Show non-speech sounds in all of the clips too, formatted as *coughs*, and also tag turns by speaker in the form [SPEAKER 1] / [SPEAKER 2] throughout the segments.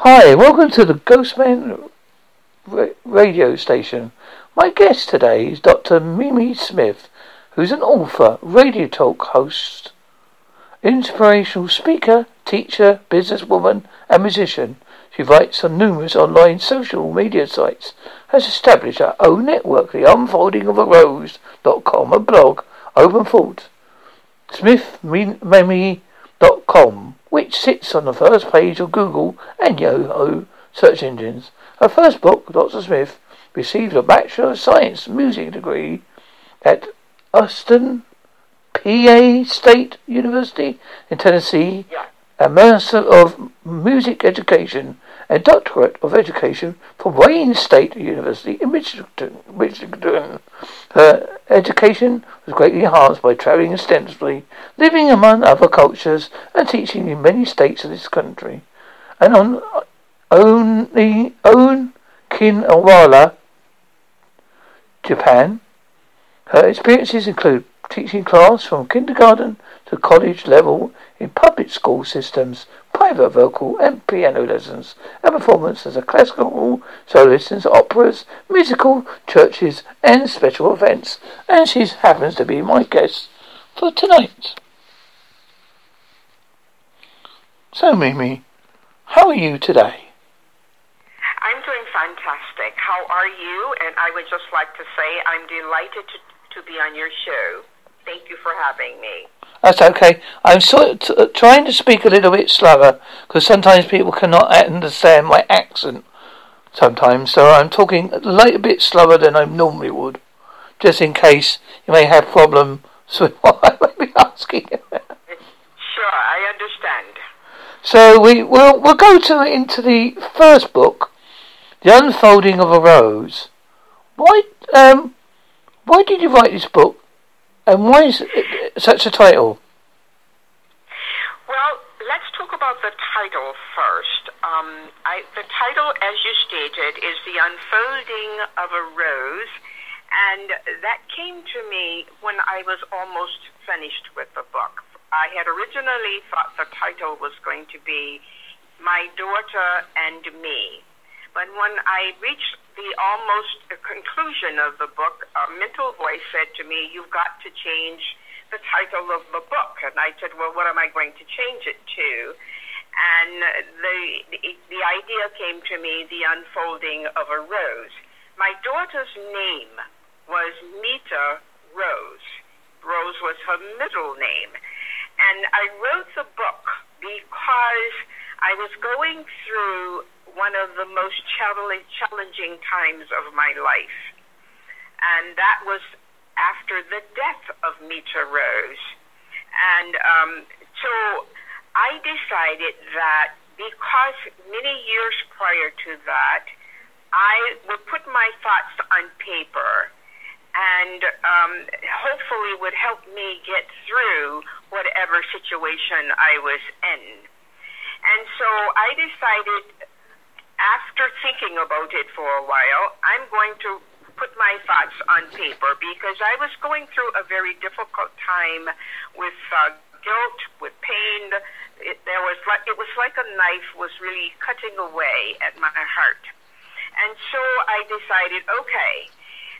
[SPEAKER 1] Hi, welcome to the Ghostman radio station. My guest today is Dr. Mamie Smith, who's an author, radio talk host, inspirational speaker, teacher, businesswoman, and musician. She writes on numerous online social media sites, has established her own network, the unfolding of a rose.com, a blog, open thought, smithmimi.com, which sits on the first page of Google and Yahoo search engines. Her first book, Dr. Smith, received a Bachelor of Science music degree at Austin Peay State University in Tennessee, a Master of Music Education, a Doctorate of Education from Wayne State University in Michigan. Michigan. Her education was greatly enhanced by traveling extensively, living among other cultures, and teaching in many states of this country. And on only own Okinawa, Japan. Her experiences include teaching class from kindergarten to college level in public school systems, private vocal and piano lessons, and performances a classical soloist in operas, musical, churches, and special events. And she happens to be my guest for tonight. So, Mamie, how are you today?
[SPEAKER 2] I'm doing fantastic. How are you? And I would just like to say I'm delighted to, to be on your show. Thank you for having me.
[SPEAKER 1] That's okay. I'm sort of t- trying to speak a little bit slower because sometimes people cannot understand my accent. Sometimes, so I'm talking a little bit slower than I normally would, just in case you may have problems *laughs* with what I may be asking.
[SPEAKER 2] Sure, I understand.
[SPEAKER 1] So we will we'll go to into the first book, The Unfolding of a Rose. Why um why did you write this book, and why is such a title?
[SPEAKER 2] Well, let's talk about the title first. Um, I, the title, as you stated, is The Unfolding of a Rose, and that came to me when I was almost finished with the book. I had originally thought the title was going to be My Daughter and Me. But when I reached the almost conclusion of the book, a mental voice said to me, You've got to change the title of the book. And I said, Well, what am I going to change it to? And the, the, idea came to me, The Unfolding of a Rose. My daughter's name was Mita Rose. Rose was her middle name. And I wrote the book because I was going through one of the most challenging times of my life. And that was after the death of Mita Rose. And um, so I decided that because many years prior to that, I would put my thoughts on paper and um, hopefully would help me get through whatever situation I was in. And so I decided, after thinking about it for a while, I'm going to put my thoughts on paper because I was going through a very difficult time with uh, guilt, with pain. It, there was like it was like a knife was really cutting away at my heart, and so I decided, okay,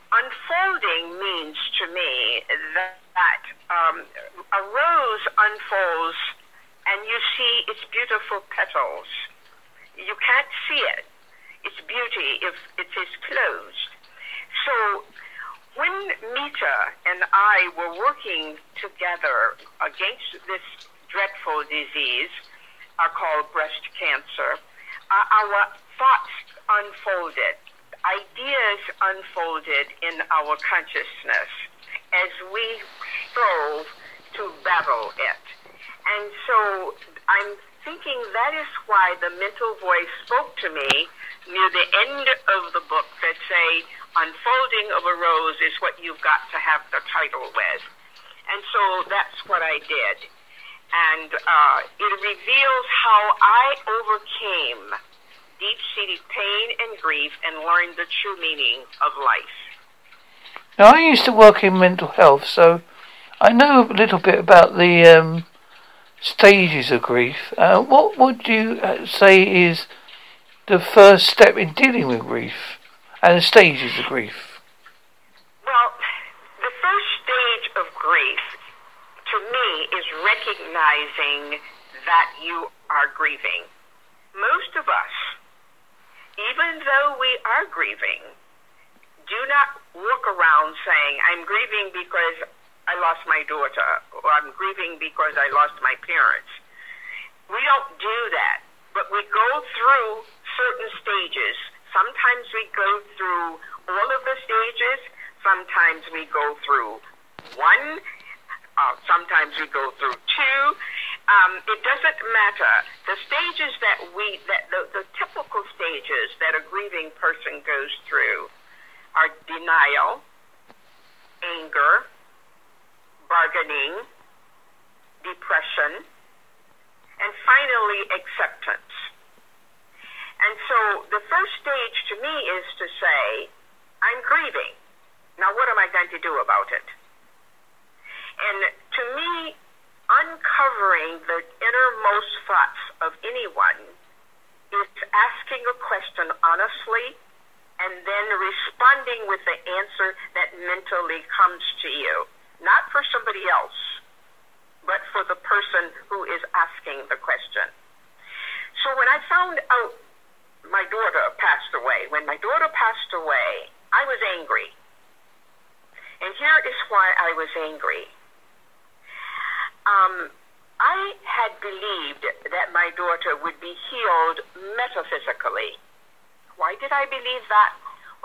[SPEAKER 2] unfolding means to me that, that um, a rose unfolds and you see its beautiful petals. You can't see it, its beauty, if it is closed. So when Mita and I were working together against this dreadful disease uh, called breast cancer, uh, our thoughts unfolded, ideas unfolded in our consciousness as we strove to battle it. And so I'm thinking that is why the mental voice spoke to me near the end of the book that say, unfolding of a rose is what you've got to have the title with. And so that's what I did. And uh, it reveals how I overcame deep seated pain and grief and learned the true meaning of life.
[SPEAKER 1] Now, I used to work in mental health, so I know a little bit about the um, stages of grief. Uh, what would you uh, say is the first step in dealing with grief and the stages of grief?
[SPEAKER 2] Well, the first stage of grief to me is recognizing that you are grieving. Most of us, even though we are grieving, do not walk around saying, I'm grieving because I lost my daughter, or I'm grieving because I lost my parents. We don't do that, but we go through certain stages. Sometimes we go through all of the stages, sometimes we go through one, uh, sometimes we go through two. Um, it doesn't matter. The stages that we, that the, the typical stages that a grieving person goes through are denial, anger, bargaining, depression, and finally acceptance. And so the first stage to me is to say, I'm grieving. Now what am I going to do about it? And to me, uncovering the innermost thoughts of anyone is asking a question honestly and then responding with the answer that mentally comes to you, not for somebody else, but for the person who is asking the question. So when I found out my daughter passed away, when my daughter passed away, I was angry. And here is why I was angry. Um, I had believed that my daughter would be healed metaphysically. Why did I believe that?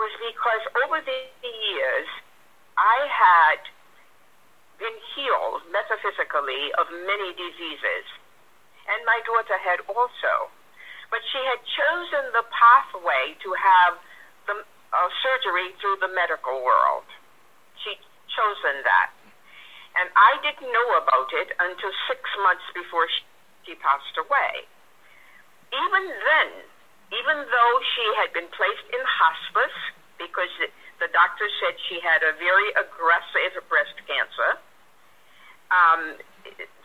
[SPEAKER 2] Was because over the years, I had been healed metaphysically of many diseases. And my daughter had also. But she had chosen the pathway to have the uh, surgery through the medical world. She'd chosen that. And I didn't know about it until six months before she passed away. Even then, even though she had been placed in hospice because the doctor said she had a very aggressive breast cancer, um,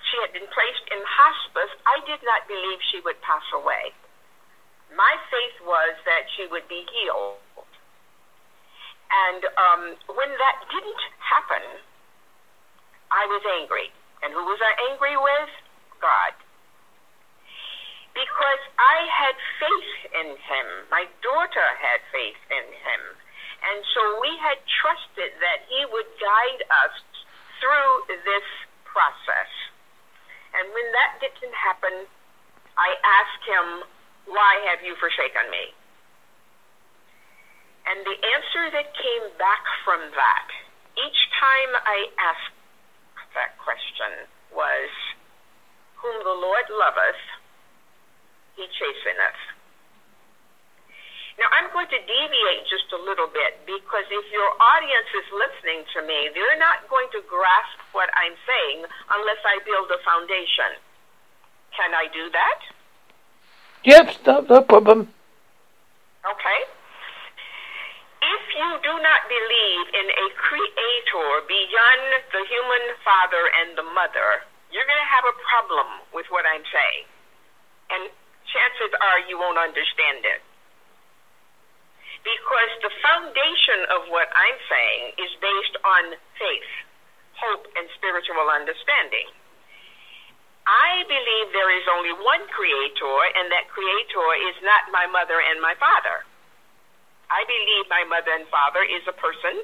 [SPEAKER 2] she had been placed in hospice, I did not believe she would pass away. My faith was that she would be healed. And um, when that didn't happen, I was angry. And who was I angry with? God. Because I had faith in him. My daughter had faith in him. And so we had trusted that he would guide us through this process. And when that didn't happen, I asked him, Why have you forsaken me? And the answer that came back from that, each time I asked that question was, Whom the Lord loveth, he chasteneth. Now, I'm going to deviate just a little bit because if your audience is listening to me, they're not going to grasp what I'm saying unless I build a foundation. Can I do that?
[SPEAKER 1] Yep, no, no problem.
[SPEAKER 2] Okay. If you do not believe in a creator beyond the human father and the mother, you're going to have a problem with what I'm saying. And chances are you won't understand it. Because the foundation of what I'm saying is based on faith, hope, and spiritual understanding. I believe there is only one creator, and that creator is not my mother and my father. I believe my mother and father is a person,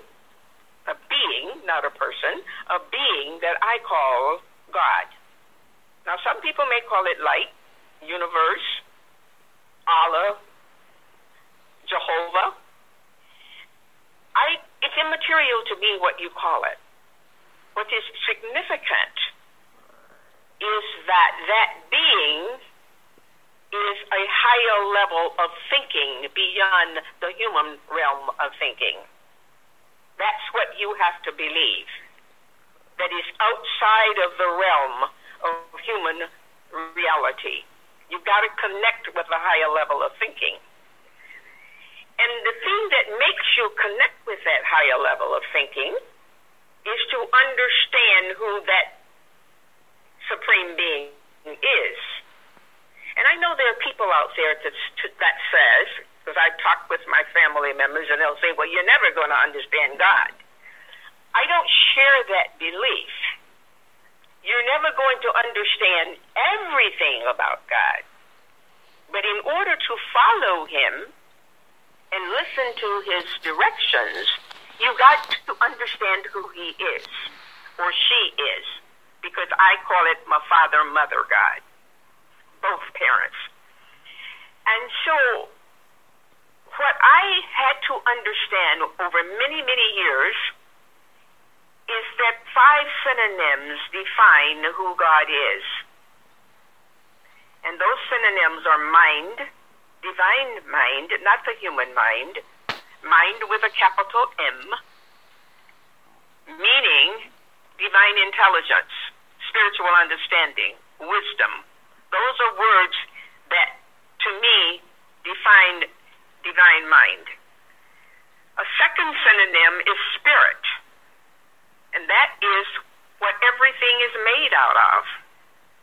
[SPEAKER 2] a being, not a person, a being that I call God. Now, some people may call it light, universe, Allah, Jehovah. I, it's immaterial to me what you call it. What is significant is that that being is a higher level of thinking beyond the human realm of thinking. That's what you have to believe. That is outside of the realm of human reality. You've got to connect with a higher level of thinking. And the thing that makes you connect with that higher level of thinking is to understand who that supreme being is. And I know there are people out there that, that says, because I talk with my family members and they'll say, well, you're never going to understand God. I don't share that belief. You're never going to understand everything about God. But in order to follow Him and listen to His directions, you got to understand who He is or she is. Because I call it my father, mother God. Both parents. And so what I had to understand over many, many years is that five synonyms define who God is. And those synonyms are mind, divine mind, not the human mind, mind with a capital M, meaning divine intelligence, spiritual understanding, wisdom. Those are words that, to me, define divine mind. A second synonym is spirit, and that is what everything is made out of.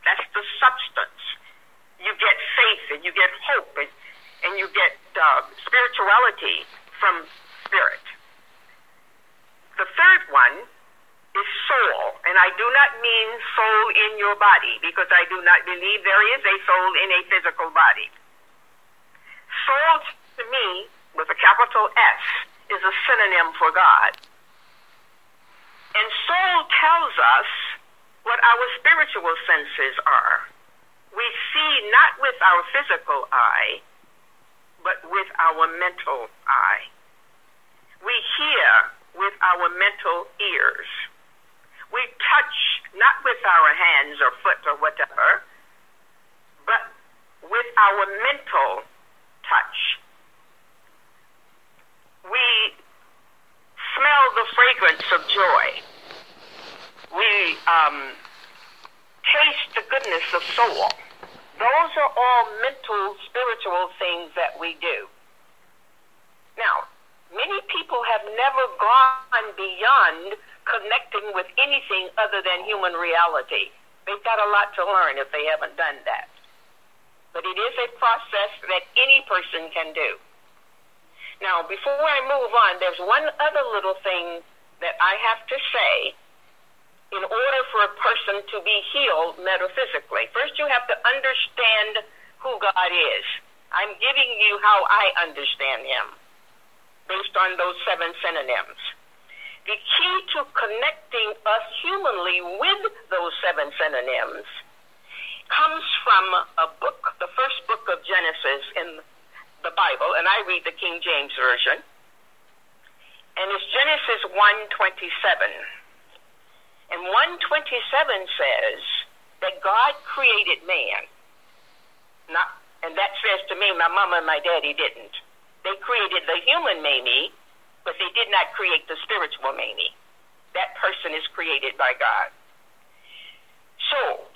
[SPEAKER 2] That's the substance. You get faith and you get hope and, and you get uh, spirituality from spirit. The third one is soul, and I do not mean soul in your body because I do not believe there is a soul in a physical body. Soul to me, with a capital S, is a synonym for God. And soul tells us what our spiritual senses are. We see not with our physical eye, but with our mental eye. We hear with our mental ears. We touch not with our hands or foot or whatever, but with our mental touch we smell the fragrance of joy. We um, taste the goodness of soul. Those are all mental, spiritual things that we do. Now, many people have never gone beyond connecting with anything other than human reality. They've got a lot to learn if they haven't done that. But it is a process that any person can do. Now, before I move on, there's one other little thing that I have to say in order for a person to be healed metaphysically. First, you have to understand who God is. I'm giving you how I understand Him based on those seven synonyms. The key to connecting us humanly with those seven synonyms comes from a book, the first book of Genesis in the Bible, and I read the King James Version, and it's Genesis 1:27. And 127 says that God created man. Not, and that says to me, my mama and my daddy didn't. They created the human Mamie, but they did not create the spiritual Mamie. That person is created by God. So,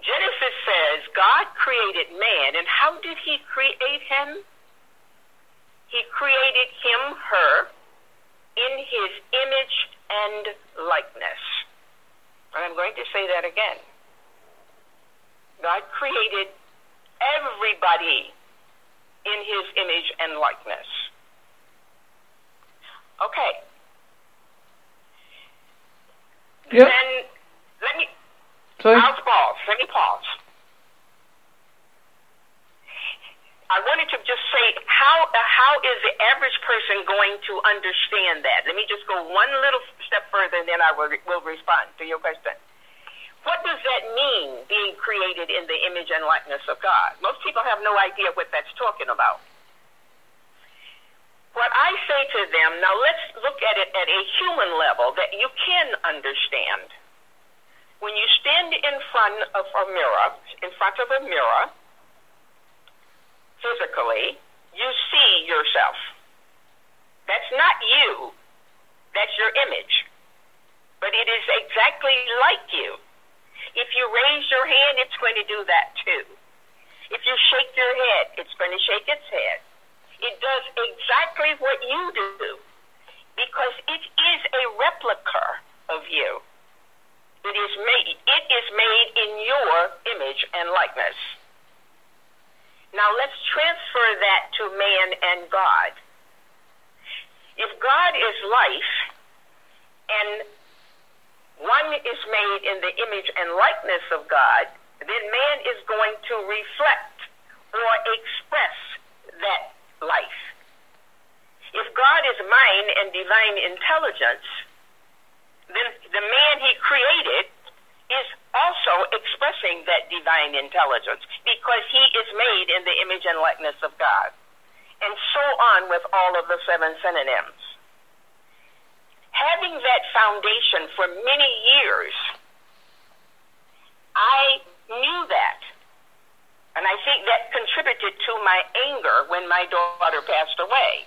[SPEAKER 2] Genesis says God created man, and how did he create him? He created him, her, in his image and likeness. And I'm going to say that again. God created everybody in his image and likeness. Okay.
[SPEAKER 1] Yep.
[SPEAKER 2] Then let me
[SPEAKER 1] Sorry?
[SPEAKER 2] I'll pause. Let me pause. I wanted to just say how how is the average person going to understand that? Let me just go one little step further, and then I will, will respond to your question. What does that mean, being created in the image and likeness of God? Most people have no idea what that's talking about. What I say to them, now let's look at it at a human level that you can understand when you stand in front of a mirror, in front of a mirror, physically, you see yourself. That's not you. That's your image. But it is exactly like you. If you raise your hand, it's going to do that too. If you shake your head, it's going to shake its head. It does exactly what you do because it is a replica of you. It is made, it is made in your image and likeness. Now let's transfer that to man and God. If God is life and one is made in the image and likeness of God, then man is going to reflect or express that life. If God is mind and divine intelligence, then the man he created is also expressing that divine intelligence because he is made in the image and likeness of God. And so on with all of the seven synonyms. Having that foundation for many years, I knew that. And I think that contributed to my anger when my daughter passed away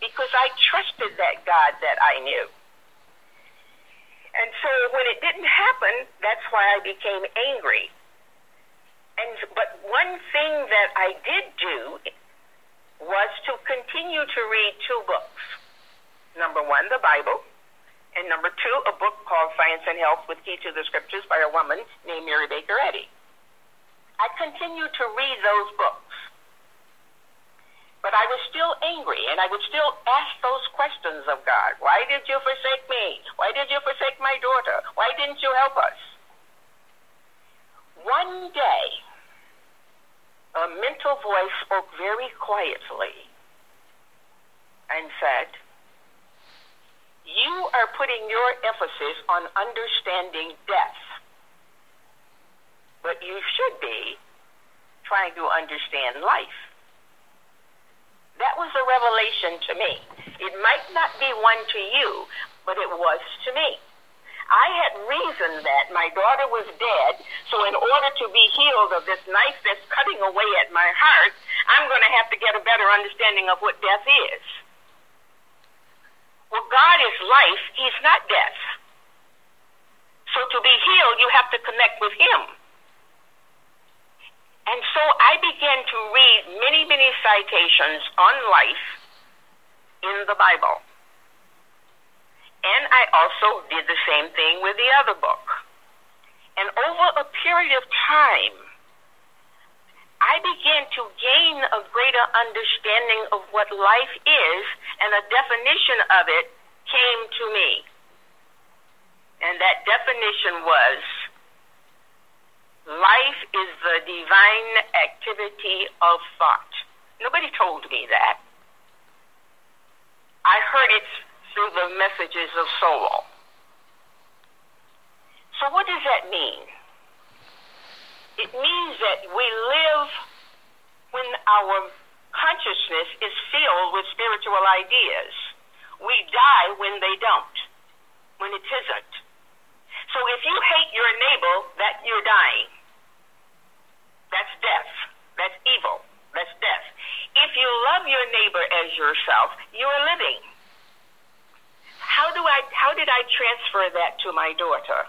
[SPEAKER 2] because I trusted that God that I knew. And so when it didn't happen, that's why I became angry. And but one thing that I did do was to continue to read two books. Number one, the Bible, and number two, a book called Science and Health with Key to the Scriptures by a woman named Mary Baker Eddy. I continued to read those books. But I was still angry, and I would still ask those questions of God. Why did you forsake me? Why did you forsake my daughter? Why didn't you help us? One day, a mental voice spoke very quietly and said, You are putting your emphasis on understanding death, but you should be trying to understand life. That was a revelation to me. It might not be one to you, but it was to me. I had reasoned that my daughter was dead, so in order to be healed of this knife that's cutting away at my heart, I'm going to have to get a better understanding of what death is. Well, God is life, He's not death. So to be healed, you have to connect with Him. And so I began to read many, many citations on life in the Bible. And I also did the same thing with the other book. And over a period of time, I began to gain a greater understanding of what life is, and a definition of it came to me. And that definition was Life is the divine activity of thought. Nobody told me that. I heard it through the messages of soul. So, what does that mean? It means that we live when our consciousness is filled with spiritual ideas. We die when they don't, when it isn't. So if you hate your neighbor, that you're dying. That's death. That's evil. That's death. If you love your neighbor as yourself, you are living. How do I how did I transfer that to my daughter?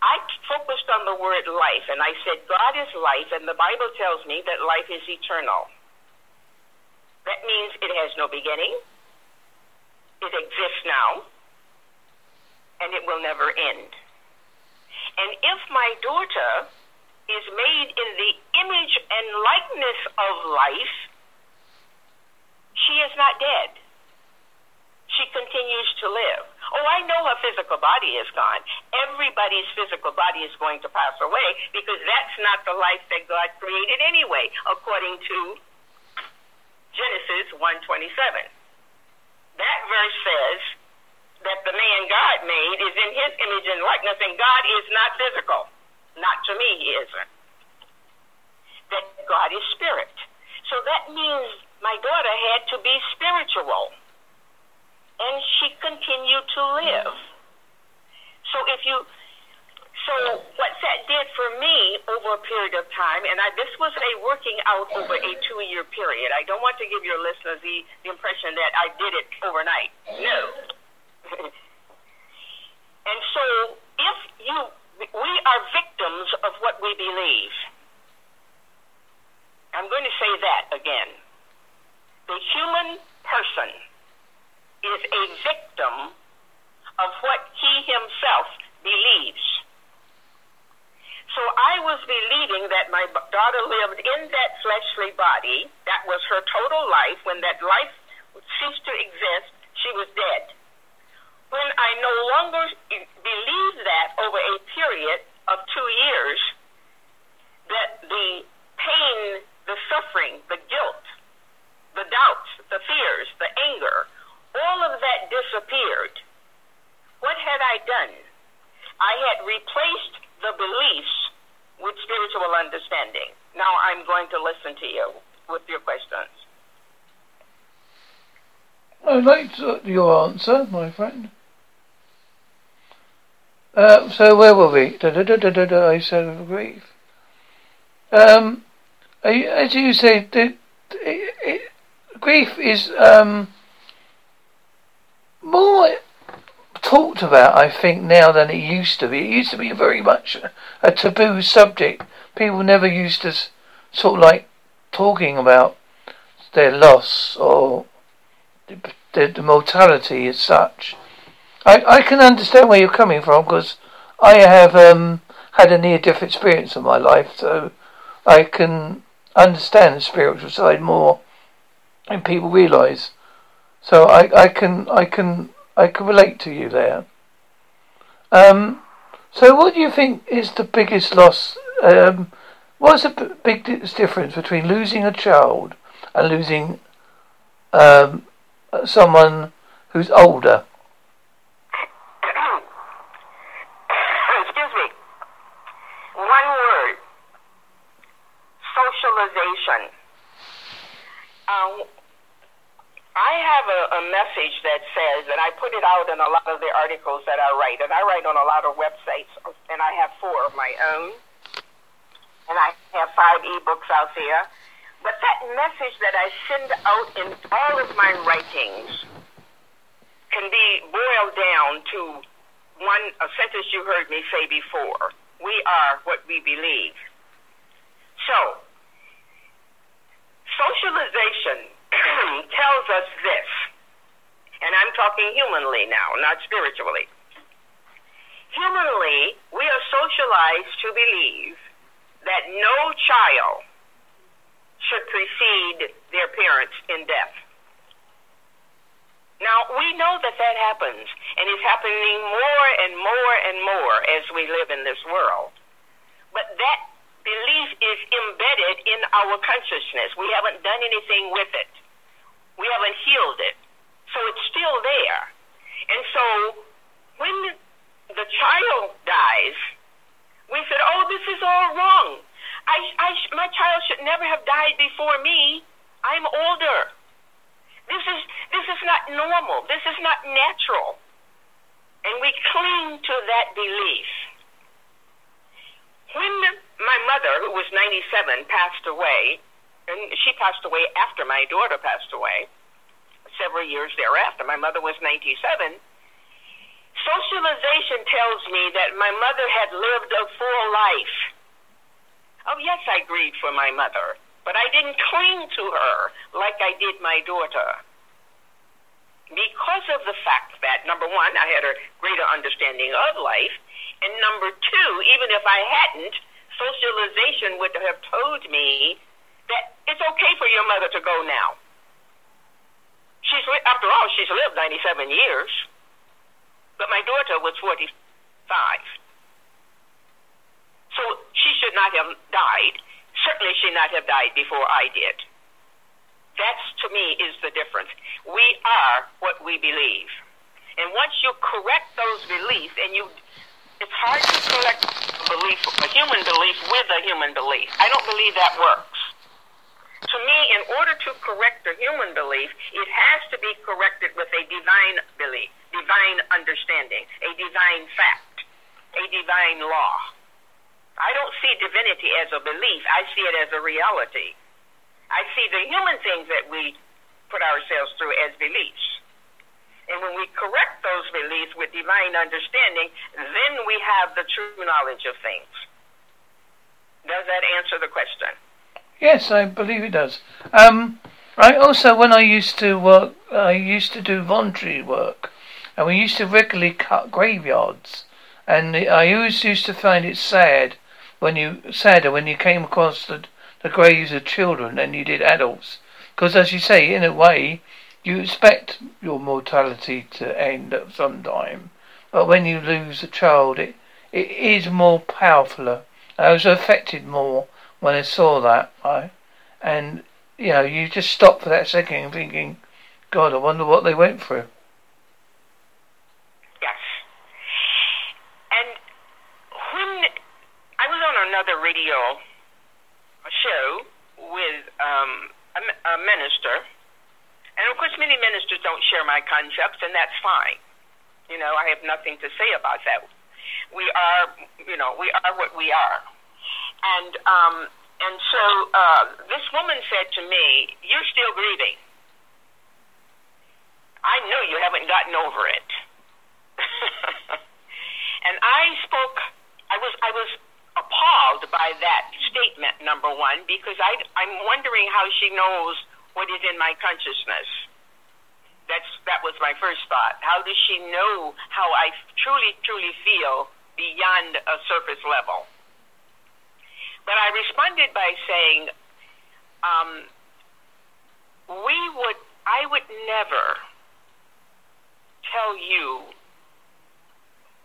[SPEAKER 2] I focused on the word life and I said God is life and the Bible tells me that life is eternal. That means it has no beginning. It exists now and it will never end. And if my daughter is made in the image and likeness of life, she is not dead. She continues to live. Oh, I know her physical body is gone. Everybody's physical body is going to pass away because that's not the life that God created anyway, according to Genesis 1:27. That verse says that the man God made is in his image and likeness, and God is not physical. Not to me, he isn't. That God is spirit. So that means my daughter had to be spiritual. And she continued to live. So if you so what that did for me over a period of time, and I, this was a working out over a two-year period. I don't want to give your listeners the, the impression that I did it overnight. No. *laughs* and so if you we are victims of what we believe. I'm going to say that again. The human person is a victim of what he himself believes. So I was believing that my daughter lived in that fleshly body. That was her total life. When that life ceased to exist, she was dead. When I no longer believed that over a period of two years, that the pain, the suffering, the guilt, the doubts, the fears, the anger, all of that disappeared. What had I done? I had replaced the beliefs with spiritual understanding. Now I'm going to listen to you with your questions.
[SPEAKER 1] I'd like your answer, my friend. Uh, so where were we? Da, da, da, da, da, da, I said grief. Um, as you say, the, it, grief is um, more talked about, I think, now than it used to be. It used to be very much a taboo subject. People never used to sort of like talking about their loss or the, the mortality as such. I, I can understand where you're coming from because I have um, had a near-death experience in my life, so I can understand the spiritual side more than people realise. So I, I can I can I can relate to you there. Um, so what do you think is the biggest loss? Um, what's the big difference between losing a child and losing um, someone who's older?
[SPEAKER 2] Excuse me. One word. Um, I have a, a message that says, and I put it out in a lot of the articles that I write, and I write on a lot of websites, and I have four of my own, and I have five ebooks out there. But that message that I send out in all of my writings can be boiled down to one a sentence you heard me say before. We are what we believe. So, socialization *clears throat* tells us this, and I'm talking humanly now, not spiritually. Humanly, we are socialized to believe that no child should precede their parents in death. Now, we know that that happens, and it's happening more and more and more as we live in this world. But that belief is embedded in our consciousness. We haven't done anything with it. We haven't healed it. So it's still there. And so when the child dies, we said, oh, this is all wrong. I, I, my child should never have died before me. I'm older. This is, this is not normal. This is not natural. And we cling to that belief. When my mother, who was 97, passed away, and she passed away after my daughter passed away, several years thereafter. My mother was 97. Socialization tells me that my mother had lived a full life. Oh, yes, I grieved for my mother, but I didn't cling to her like I did my daughter. Because of the fact that, number one, I had a greater understanding of life, and number two, even if I hadn't, socialization would have told me that it's okay for your mother to go now. She's after all, she's lived 97 years, but my daughter was 45. So she should not have died. Certainly, she not have died before I did. That's to me is the difference. We are what we believe, and once you correct those beliefs, and you, it's hard to correct belief, a human belief with a human belief. I don't believe that works. To me, in order to correct a human belief, it has to be corrected with a divine belief, divine understanding, a divine fact, a divine law. I don't see divinity as a belief, I see it as a reality. I see the human things that we put ourselves through as beliefs. And when we correct those beliefs with divine understanding, then we have the true knowledge of things. Does that answer the question?
[SPEAKER 1] Yes, I believe it does. Um, I also, when I used to work, I used to do voluntary work, and we used to regularly cut graveyards. And I always used to find it sad when you sadder when you came across the the graves of children than you did adults. Because as you say, in a way, you expect your mortality to end at some time. But when you lose a child, it it is more powerful. I was affected more when I saw that. I, and you know, you just stop for that second, thinking, God, I wonder what they went through.
[SPEAKER 2] Yes. And when I was on another radio show with um, a, a minister, and of course, many ministers don't share my concepts, and that's fine. You know, I have nothing to say about that. We are, you know, we are what we are. And um, and so uh, this woman said to me, "You're still grieving. I know you haven't gotten over it." *laughs* and I spoke. I was I was appalled by that statement. Number one, because I I'm wondering how she knows what is in my consciousness. That's that was my first thought. How does she know how I truly truly feel beyond a surface level? But I responded by saying, um, we would, I would never tell you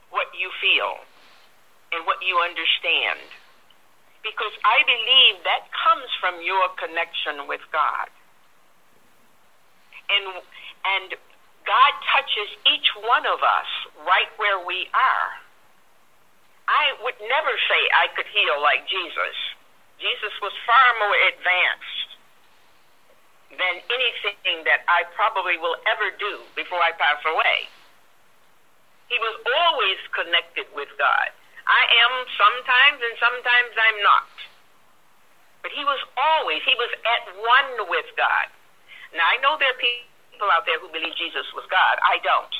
[SPEAKER 2] what you feel and what you understand. Because I believe that comes from your connection with God. And, and God touches each one of us right where we are. I would never say I could heal like Jesus. Jesus was far more advanced than anything that I probably will ever do before I pass away. He was always connected with God. I am sometimes and sometimes I'm not. But he was always, he was at one with God. Now I know there are people out there who believe Jesus was God. I don't.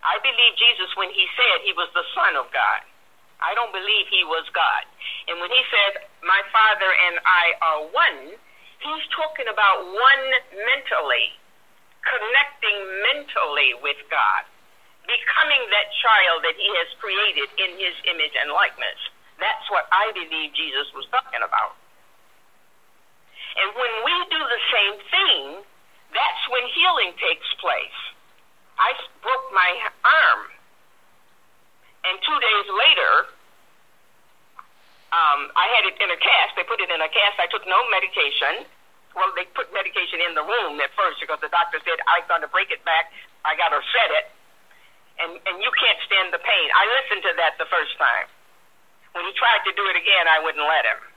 [SPEAKER 2] I believe Jesus when he said he was the Son of God. I don't believe he was God. And when he says, My Father and I are one, he's talking about one mentally, connecting mentally with God, becoming that child that he has created in his image and likeness. That's what I believe Jesus was talking about. And when we do the same thing, that's when healing takes place. I broke my arm and two days later, um, I had it in a cast. They put it in a cast. I took no medication. Well, they put medication in the room at first because the doctor said I'm going to break it back. I got to set it, and and you can't stand the pain. I listened to that the first time. When he tried to do it again, I wouldn't let him.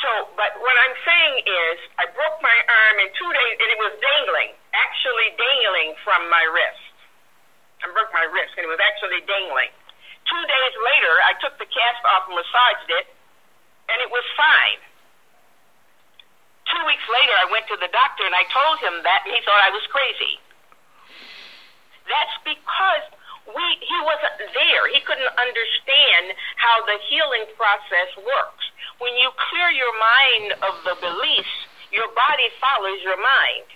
[SPEAKER 2] So, but what I'm saying is, I broke my arm in two days, and it was dangling, actually dangling from my wrist. I broke my wrist, and it was actually dangling. Two days later, I took the cast off and massaged it, and it was fine. Two weeks later, I went to the doctor and I told him that, and he thought I was crazy. That's because we he wasn't there. He couldn't understand how the healing process works. When you clear your mind of the beliefs, your body follows your mind.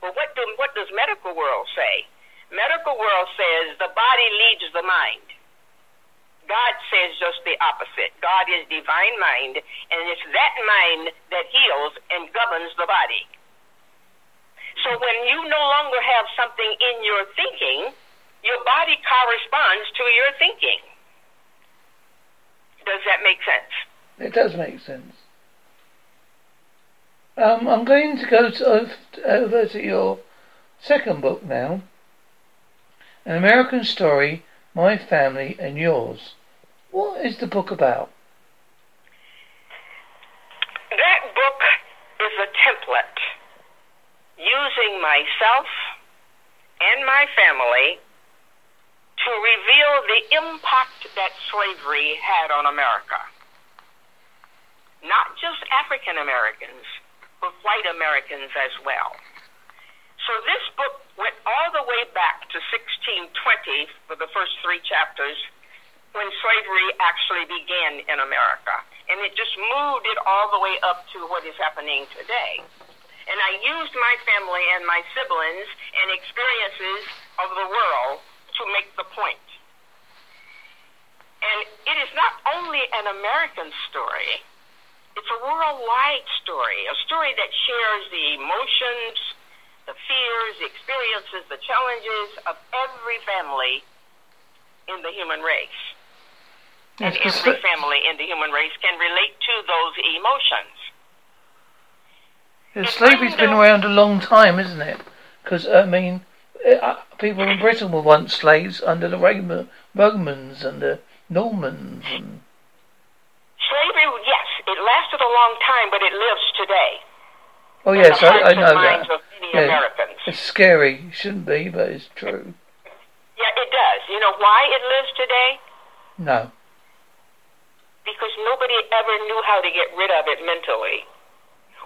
[SPEAKER 2] Well, what do what does medical world say? Medical world says the body leads the mind. God says just the opposite. God is divine mind, and it's that mind that heals and governs the body. So when you no longer have something in your thinking, your body corresponds to your thinking. Does that make sense?
[SPEAKER 1] It does make sense. Um, I'm going to go to, over to your second book now. An American Story, My Family and Yours. What is the book about?
[SPEAKER 2] That book is a template using myself and my family to reveal the impact that slavery had on America. Not just African Americans, but white Americans as well. So this book went all the way back to 1620 for the first three chapters when slavery actually began in America. And it just moved it all the way up to what is happening today. And I used my family and my siblings and experiences of the world to make the point. And it is not only an American story, it's a worldwide story, a story that shares the emotions, the fears, the experiences, the challenges of every family in the human race. And every family in the human race can relate to those emotions.
[SPEAKER 1] Yeah, slavery's been around a long time, isn't it? Because, I mean, eh, uh, people in Britain were once slaves under the Romans and the Normans. And...
[SPEAKER 2] Slavery, yes, it lasted a long time, but it lives today.
[SPEAKER 1] Oh, yes, I, I know that. Yeah, it's scary. It shouldn't be, but it's true.
[SPEAKER 2] Yeah, it does. You know why it lives today?
[SPEAKER 1] No.
[SPEAKER 2] Because nobody ever knew how to get rid of it mentally.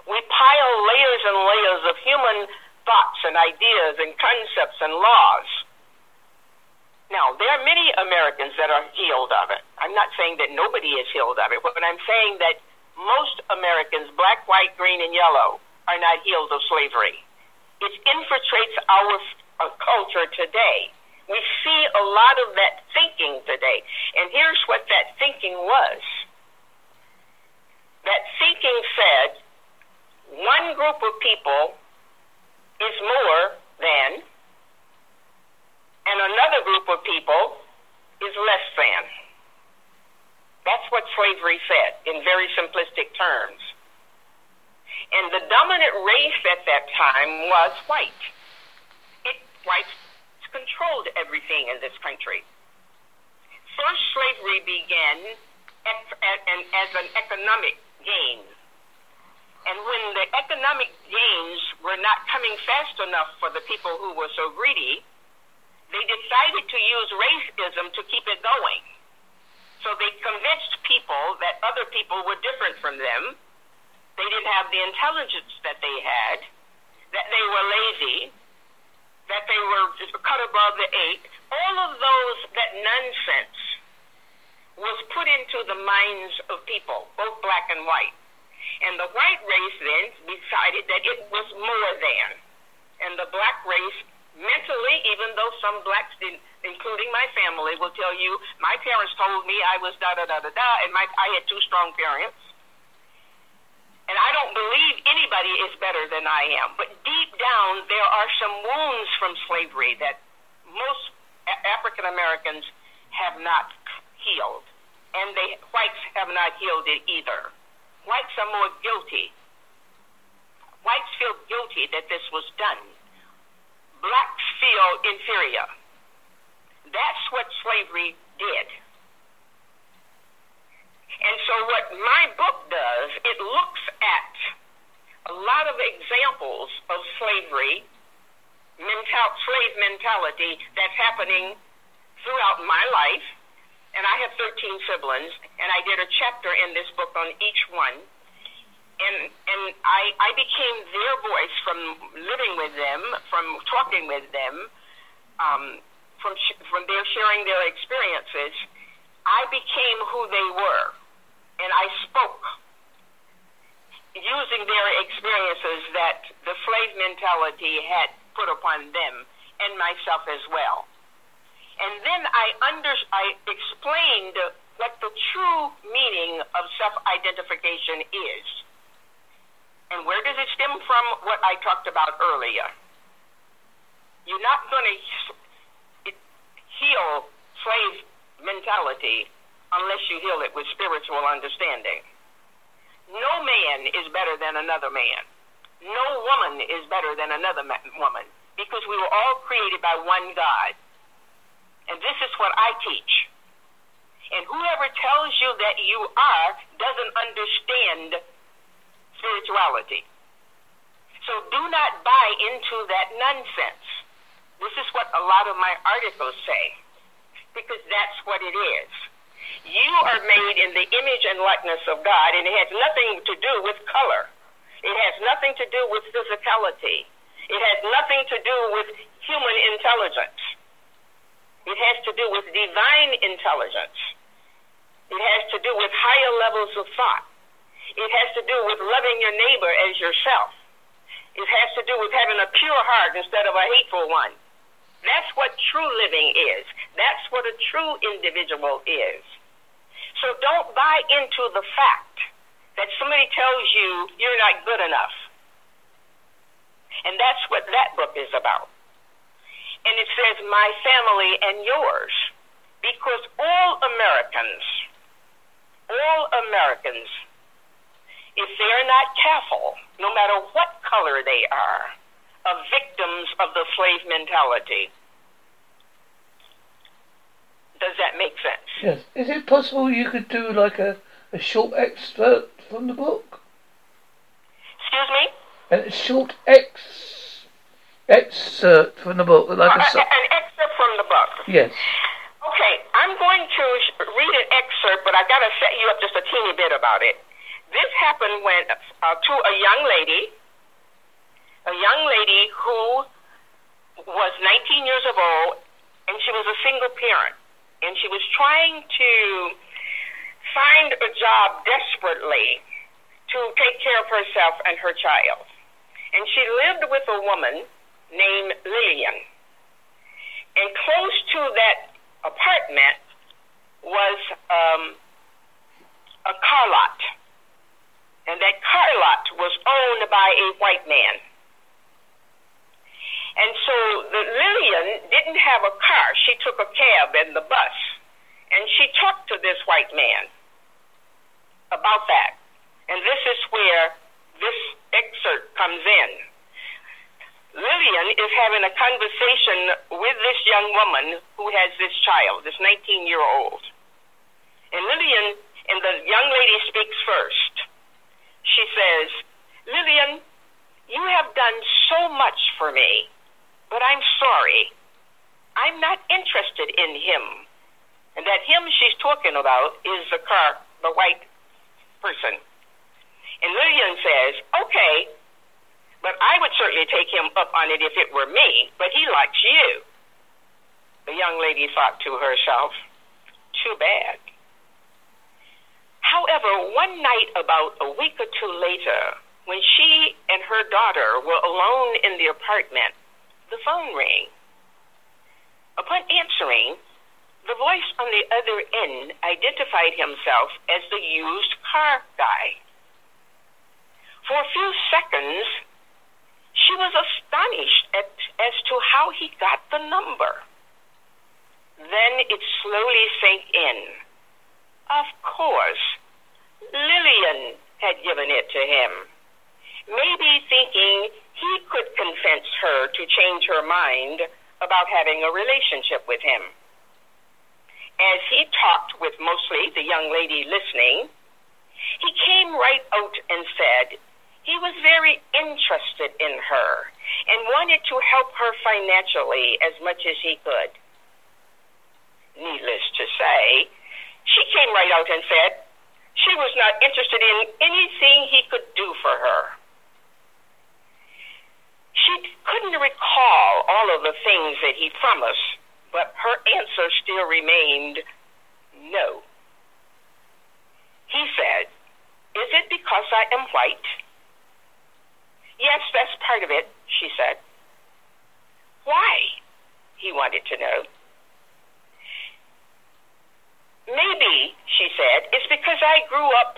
[SPEAKER 2] We pile layers and layers of human thoughts and ideas and concepts and laws. Now, there are many Americans that are healed of it. I'm not saying that nobody is healed of it, but I'm saying that most Americans, black, white, green, and yellow, are not healed of slavery. It infiltrates our uh, culture today. We see a lot of that thinking today. And here's what that thinking was that thinking said one group of people is more than, and another group of people is less than. That's what slavery said in very simplistic terms. And the dominant race at that time was white. It, whites controlled everything in this country. First, slavery began at, at, as an economic gain. And when the economic gains were not coming fast enough for the people who were so greedy, they decided to use racism to keep it going. So they convinced people that other people were different from them. They didn't have the intelligence that they had, that they were lazy, that they were cut above the eight, all of those, that nonsense was put into the minds of people, both black and white. And the white race then decided that it was more than. And the black race, mentally, even though some blacks didn't, including my family, will tell you, my parents told me I was da da da da da, and my, I had two strong parents. And I don't believe anybody is better than I am. But deep down, there are some wounds from slavery that most African Americans have not healed. And they whites have not healed it either. Whites are more guilty. Whites feel guilty that this was done. Blacks feel inferior. That's what slavery did. And so what my book does, it looks at a lot of examples of slavery, mental, slave mentality that's happening throughout my life. And I have 13 siblings, and I did a chapter in this book on each one. And and I, I became their voice from living with them, from talking with them, um, from sh- from their sharing their experiences. I became who they were and I spoke using their experiences that the slave mentality had put upon them and myself as well. And then I under I explained what the true meaning of self-identification is. And where does it stem from? What I talked about earlier. You're not going to heal slave mentality unless you heal it with spiritual understanding. No man is better than another man. No woman is better than another woman because we were all created by one God. And this is what I teach. And whoever tells you that you are doesn't understand spirituality. So do not buy into that nonsense. This is what a lot of my articles say, because that's what it is. You are made in the image and likeness of God, and it has nothing to do with color. It has nothing to do with physicality. It has nothing to do with human intelligence. It has to do with divine intelligence. It has to do with higher levels of thought. It has to do with loving your neighbor as yourself. It has to do with having a pure heart instead of a hateful one. That's what true living is. That's what a true individual is. So don't buy into the fact that somebody tells you you're not good enough. And that's what that book is about. And it says, my family and yours. Because all Americans, all Americans, if they're not careful, no matter what color they are, are victims of the slave mentality. Does that make sense?
[SPEAKER 1] Yes. Is it possible you could do like a, a short excerpt from the book?
[SPEAKER 2] Excuse me?
[SPEAKER 1] A short ex excerpt from the book, like
[SPEAKER 2] Uh,
[SPEAKER 1] a, su-
[SPEAKER 2] an excerpt from the book.
[SPEAKER 1] yes.
[SPEAKER 2] Okay, I'm going to read an excerpt, but I've got to set you up just a teeny bit about it. This happened when uh, to a young lady, a young lady who was 19 years of old, and she was a single parent, and she was trying to find a job desperately to take care of herself and her child. And she lived with a woman named Lillian. And close to that apartment was um, a car lot. And that car lot was owned by a white man. And so the Lillian didn't have a car. She took a cab and the bus. And she talked to this white man about that. And this is where this excerpt comes in. Lillian is having a conversation with this young woman who has this child, this 19 year old. And Lillian, and the young lady speaks first. She says, Lillian, you have done so much for me, but I'm sorry. I'm not interested in him. And that him she's talking about is the car, the white person. And Lillian says, okay, but I would certainly take him up on it if it were me, but he likes you. The young lady thought to herself, too bad. However, one night about a week or two later, when she and her daughter were alone in the apartment, the phone rang. Upon answering, the voice on the other end identified himself as the used car guy. For a few seconds, she was astonished at, as to how he got the number. Then it slowly sank in. Of course, Lillian had given it to him. Maybe thinking he could convince her to change her mind about having a relationship with him. As he talked with mostly the young lady listening, he came right out and said he was very interested in her and wanted to help her financially as much as he could. Needless to say, she came right out and said she was not interested in anything he could do for her. She couldn't recall all of the things that he promised, but her answer still remained no. He said, Is it because I am white? Yes, that's part of it, she said. Why? He wanted to know. Maybe, she said, it's because I grew up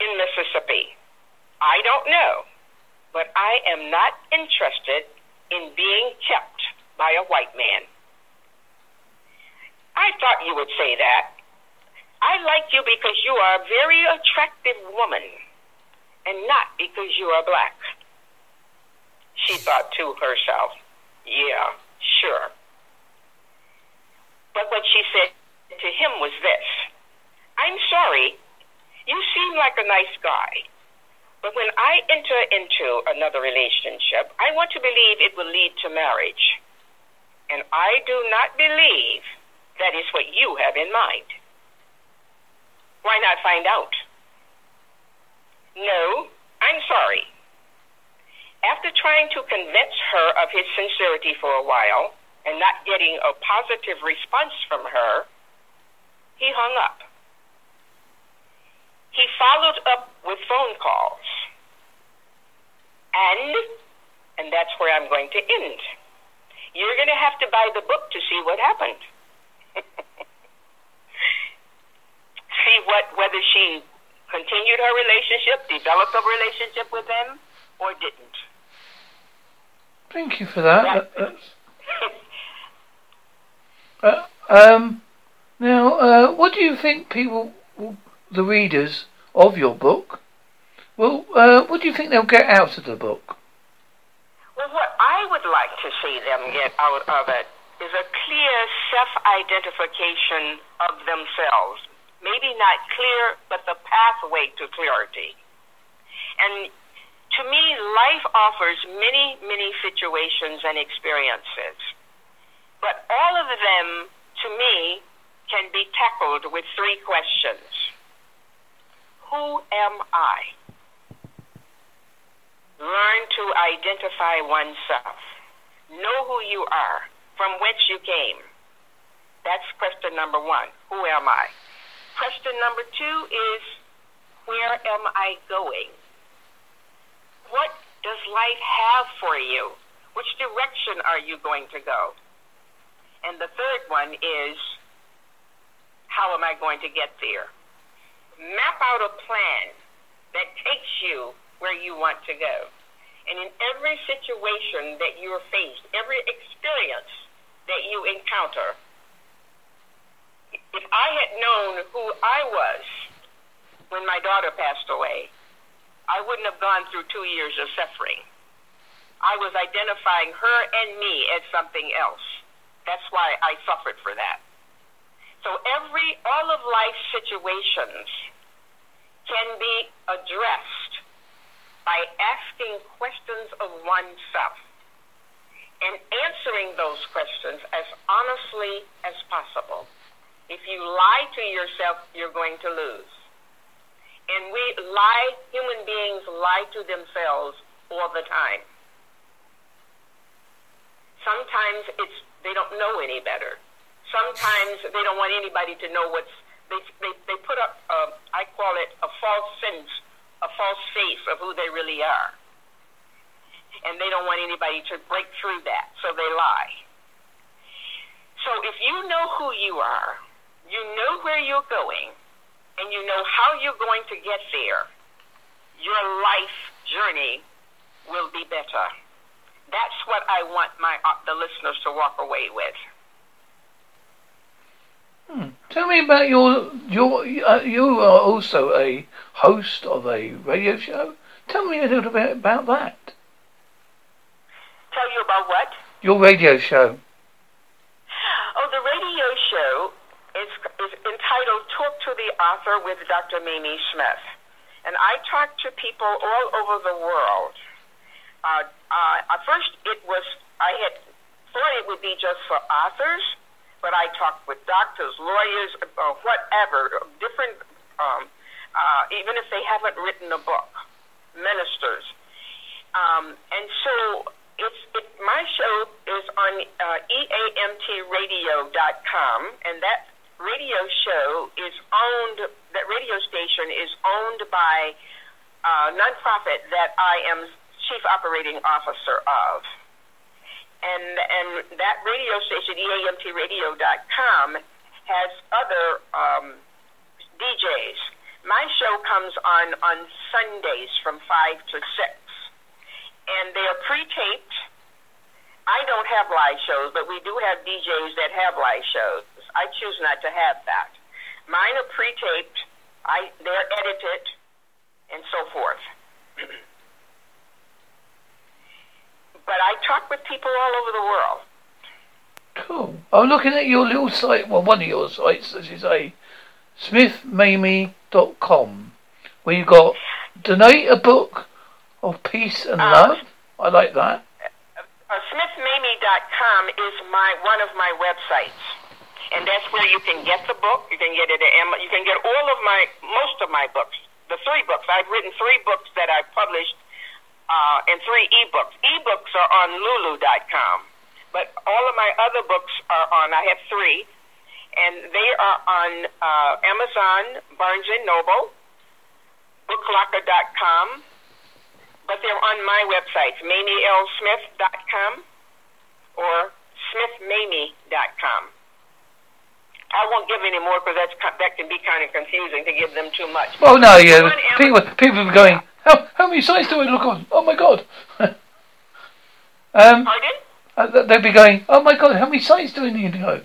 [SPEAKER 2] in Mississippi. I don't know, but I am not interested in being kept by a white man. I thought you would say that. I like you because you are a very attractive woman and not because you are black. She thought to herself, yeah, sure. But what she said to him was this I'm sorry, you seem like a nice guy, but when I enter into another relationship, I want to believe it will lead to marriage. And I do not believe that is what you have in mind. Why not find out? No, I'm sorry. After trying to convince her of his sincerity for a while and not getting a positive response from her, he hung up. He followed up with phone calls. And, and that's where I'm going to end. You're going to have to buy the book to see what happened. *laughs* see what whether she continued her relationship, developed a relationship with him, or didn't.
[SPEAKER 1] Thank you for that. that *laughs* uh, um, now, uh, what do you think people, the readers of your book, well, uh, what do you think they'll get out of the book?
[SPEAKER 2] Well, what I would like to see them get out of it is a clear self-identification of themselves. Maybe not clear, but the pathway to clarity. And to me, life offers many, many situations and experiences. But all of them, to me, can be tackled with three questions. Who am I? Learn to identify oneself. Know who you are, from whence you came. That's question number one. Who am I? Question number two is, where am I going? What does life have for you? Which direction are you going to go? And the third one is, how am I going to get there? Map out a plan that takes you where you want to go. And in every situation that you're faced, every experience that you encounter, if I had known who I was when my daughter passed away, I wouldn't have gone through two years of suffering. I was identifying her and me as something else. That's why I suffered for that. So every, all of life's situations can be addressed by asking questions of oneself and answering those questions as honestly as possible. If you lie to yourself, you're going to lose. And we lie, human beings lie to themselves all the time. Sometimes it's they don't know any better. Sometimes they don't want anybody to know what's they they, they put up uh, I call it a false sense a false face of who they really are. And they don't want anybody to break through that, so they lie. So if you know who you are, you know where you're going, and you know how you're going to get there, your life journey will be better. That's what I want my uh, the listeners to walk away with.
[SPEAKER 1] Hmm. Tell me about your your uh, you are also a host of a radio show. Tell me a little bit about that.
[SPEAKER 2] Tell you about what?
[SPEAKER 1] Your radio show.
[SPEAKER 2] Oh, the radio show is, is entitled Talk to the Author with Dr. Mamie Smith. And I talk to people all over the world. Uh, uh, at first, it was, I had thought it would be just for authors but I talk with doctors, lawyers, uh, whatever, different, um, uh, even if they haven't written a book, ministers. Um, and so it's it, my show is on uh, eamtradio.com, and that radio show is owned. That radio station is owned by a nonprofit that I am chief operating officer of and and that radio station, eamtradio.com, has other um, DJs. My show comes on on Sundays from five to six, and they are pre-taped. I don't have live shows, but we do have DJs that have live shows. I choose not to have that. Mine are pre-taped. I they're edited, and so forth. *clears throat* but I talk with people all over the world.
[SPEAKER 1] Cool. I'm looking at your little site, well, one of your sites, as you say, smithmamie.com, where you got donate a book of peace and uh, love. I like that.
[SPEAKER 2] Uh, smithmamie.com is my one of my websites, and that's where you can get the book. You can get it at You can get all of my most of my books. The three books I've written, three books that I've published uh, and three ebooks. Ebooks are on Lulu.com, but all of my other books are on. I have three, and they are on uh, Amazon, Barnes and Noble, BookLocker.com, but they're on my website, MamieLSmith.com or SmithMamie.com. I won't give any more because that's that can be kind of confusing to give them too much.
[SPEAKER 1] Well, no, yeah. People, people are going. How, how many sites do I look on? Oh my god. *laughs* um,
[SPEAKER 2] Pardon?
[SPEAKER 1] uh, they'd be going. Oh my god, how many sites do I need to go?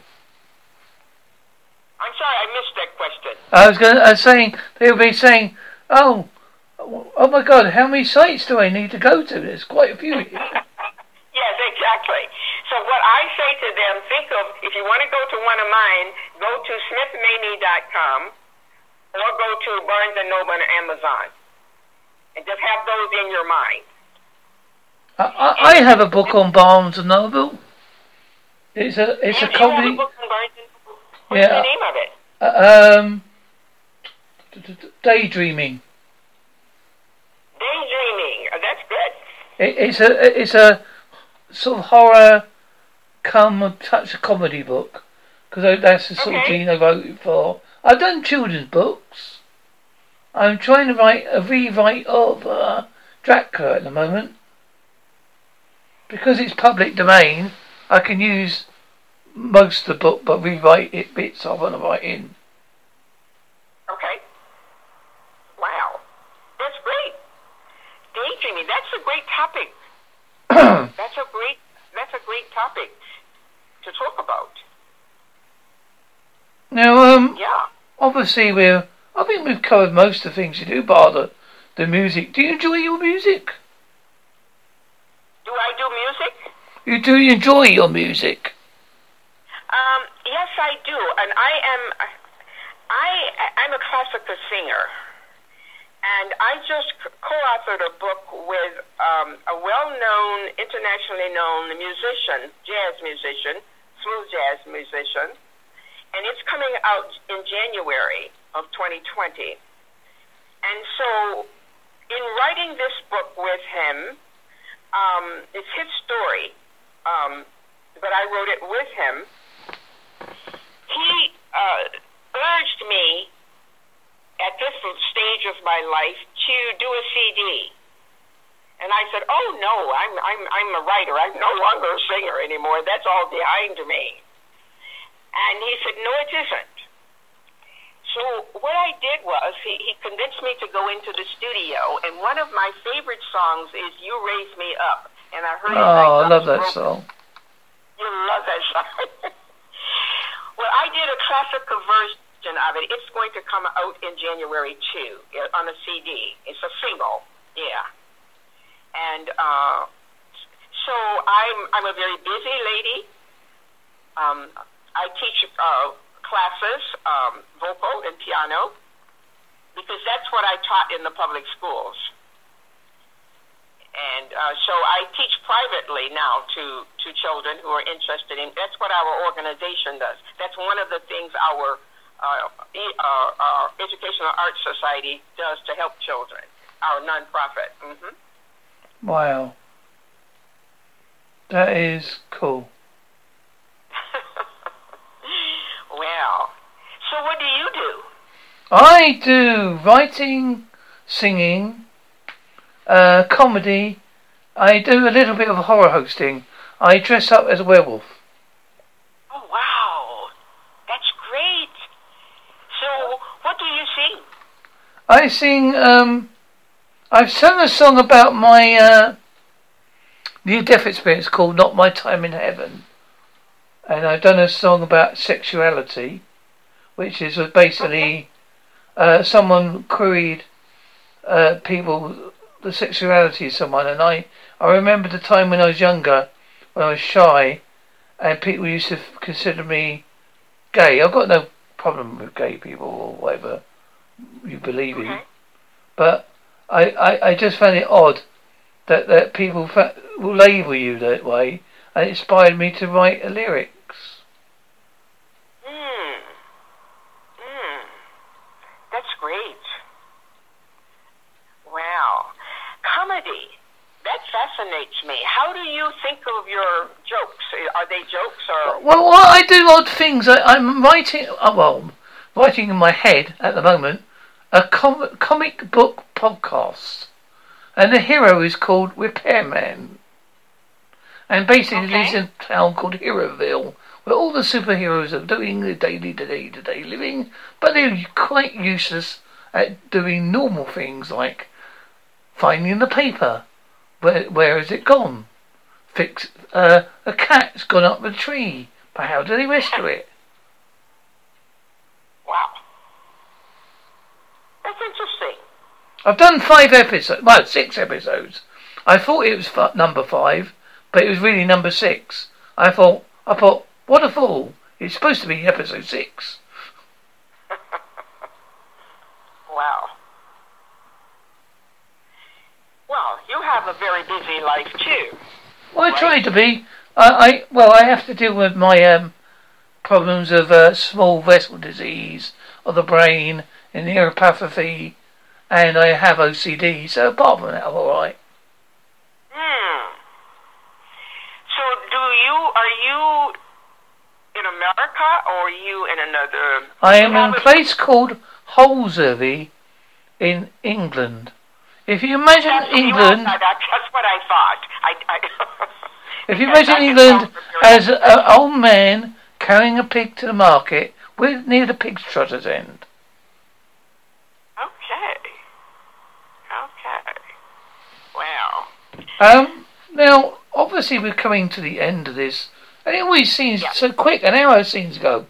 [SPEAKER 2] I'm sorry, I missed that question.
[SPEAKER 1] I was going. I was saying they'll be saying, oh, oh my god, how many sites do I need to go to? There's quite a few. *laughs*
[SPEAKER 2] Yes, exactly. So what I say to them, think of if you want to go to one of mine, go to smithmamie.com or go to Barnes and Noble and Amazon, and just have those in your mind.
[SPEAKER 1] I, I, I have a book on Barnes and Noble. It's a it's
[SPEAKER 2] you,
[SPEAKER 1] a comedy.
[SPEAKER 2] a book on Barnes and Noble? What's
[SPEAKER 1] Yeah.
[SPEAKER 2] the name of it?
[SPEAKER 1] Uh, um, d- d- d- daydreaming.
[SPEAKER 2] Daydreaming. Uh, that's good.
[SPEAKER 1] It, it's a it's a sort of horror, come touch of comedy book because that's the sort of
[SPEAKER 2] Okay.
[SPEAKER 1] gene I wrote for. I've done children's books. I'm trying to write a rewrite of uh, Dracula at the moment because it's public domain. I can use most of the book, but rewrite it bits I want to write in.
[SPEAKER 2] Okay. Wow. That's great. Daydreaming. That's a great topic. *coughs* That's a great. That's a great topic to talk about.
[SPEAKER 1] Now, um,
[SPEAKER 2] Yeah.
[SPEAKER 1] obviously we're. I think we've covered most of the things you do, bar the, the music. Do you enjoy your music?
[SPEAKER 2] Do I do music?
[SPEAKER 1] You do enjoy your music?
[SPEAKER 2] Um, yes, I do, and I am. I I'm a classical singer, and I just co-authored a book with um, a well-known, internationally known musician, jazz musician, smooth jazz musician, and it's coming out in January of 2020. And so, in writing this book with him, um, it's his story, um, but I wrote it with him he uh, urged me at this stage of my life to do a CD. And I said, "Oh no, I'm I'm I'm a writer. I'm no longer a singer anymore. That's all behind me." And he said, "No, it isn't." So what I did was he, he convinced me to go into the studio, and one of my favorite songs is "You Raise Me Up." And I heard it.
[SPEAKER 1] Oh, I love that song.
[SPEAKER 2] You love that song. *laughs* well, I did a classical version of it. It's going to come out in January too uh, on a CD. It's a single, yeah. And uh, so I'm I'm a very busy lady. Um, I teach uh, classes, um, vocal and piano, because that's what I taught in the public schools. And uh, so I teach privately now to, to children who are interested in. That's what our organization does. That's one of the things our uh, e- uh, our Educational Arts Society does to help children. Our nonprofit. hmm
[SPEAKER 1] Wow. That is cool.
[SPEAKER 2] Well, so what do you do?
[SPEAKER 1] I do writing, singing, uh, comedy. I do a little bit of horror hosting. I dress up as a werewolf.
[SPEAKER 2] Oh wow, that's great. So what do you sing?
[SPEAKER 1] I sing, um, I've sung a song about my, uh, near death experience called Not My Time in Heaven. And I've done a song about sexuality, which is basically, uh, someone queried, uh, people, the sexuality of someone. And I, I remember the time when I was younger, when I was shy, and people used to consider me gay. I've got no problem with gay people or whatever you believe in. But I, I, I just found it odd that, that people fa- will label you that way, and it inspired me to write a lyrics.
[SPEAKER 2] Hmm. Hmm. That's great. Wow. Comedy. That fascinates me. How do you think of your jokes? Are they jokes or?
[SPEAKER 1] Well, well I do odd things. I, I'm writing, uh, well, writing in my head at the moment a com- comic book podcast, and the hero is called Repairman, and basically
[SPEAKER 2] Okay.
[SPEAKER 1] lives in a town called Heroville. where all the superheroes are doing the daily to day to day living, but they're quite useless at doing normal things like finding the paper. Where where has it gone? Fix uh, a cat's gone up the tree, but how did he rescue it?
[SPEAKER 2] Wow. That's interesting.
[SPEAKER 1] I've done five episodes, well, six episodes. I thought it was f- number five, but it was really number six. I thought, I thought, what a fool! It's supposed to be episode six.
[SPEAKER 2] wow. Well, you have a very busy life too.
[SPEAKER 1] Well, I
[SPEAKER 2] Right.
[SPEAKER 1] try to be. I, I well, I have to deal with my um, problems of uh, small vessel disease of the brain and neuropathy, and I have OCD. So apart from that, I'm all right.
[SPEAKER 2] Hmm. So, do you are you in America or are you in another?
[SPEAKER 1] I am in a place called Holsworthy in England. If you imagine
[SPEAKER 2] you
[SPEAKER 1] England,
[SPEAKER 2] that- that's what I thought. I, I *laughs*
[SPEAKER 1] if you imagine England
[SPEAKER 2] tell from your
[SPEAKER 1] as an old man carrying a pig to the market, we're near the pig trotter's end.
[SPEAKER 2] Okay. Okay. Wow.
[SPEAKER 1] Um, now, obviously, we're coming to the end of this, and it always seems
[SPEAKER 2] Yeah.
[SPEAKER 1] so quick. An hour seems to go.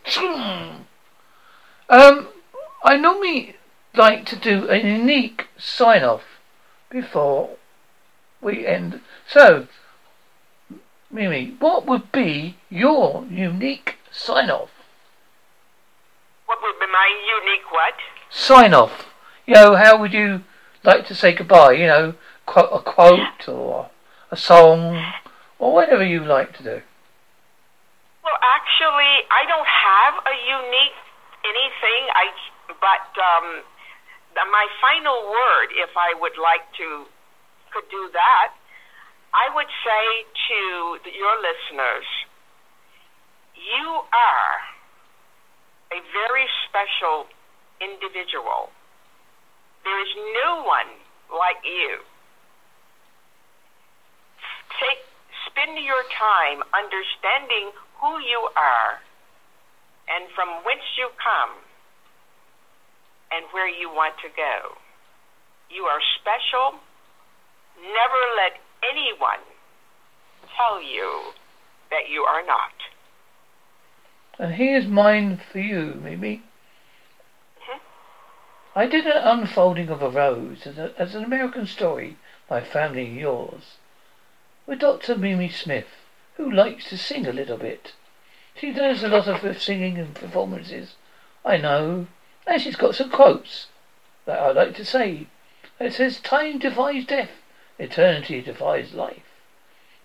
[SPEAKER 1] Um, I normally like to do a unique sign off before we end. So, Mamie, what would be your unique sign off?
[SPEAKER 2] What would be my unique what?
[SPEAKER 1] Sign off. You know, how would you like to say goodbye? You know, quote a quote or a song or whatever you like to do.
[SPEAKER 2] Well, actually, I don't have a unique anything. I but um, my final word, if I would like to, could do that. I would say to your listeners, you are a very special individual. There is no one like you. Take spend your time understanding who you are and from whence you come and where you want to go. You are special. Never let anyone tell you that you are not.
[SPEAKER 1] And here's mine for you, Mamie.
[SPEAKER 2] Mhm.
[SPEAKER 1] I did an unfolding of a rose as, a, as an American story, my family and yours, with Dr. Mamie Smith, who likes to sing a little bit. She does a lot of singing and performances, I know, and she's got some quotes that I'd like to say. It says, Time defies death, eternity defies life.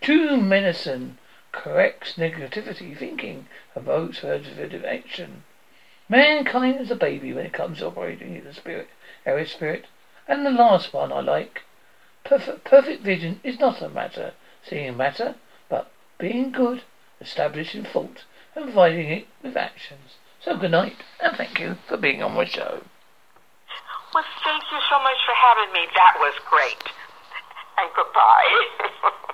[SPEAKER 1] True medicine corrects negativity thinking, evokes positive action. Mankind is a baby when it comes to operating in the spirit, area spirit. And the last one I like. Perfect, perfect vision is not a matter, seeing matter, but being good, establishing fault, and providing it with actions. So good night, and thank you for being on my show.
[SPEAKER 2] Well, thank you so much for having me. That was great. And goodbye. *laughs*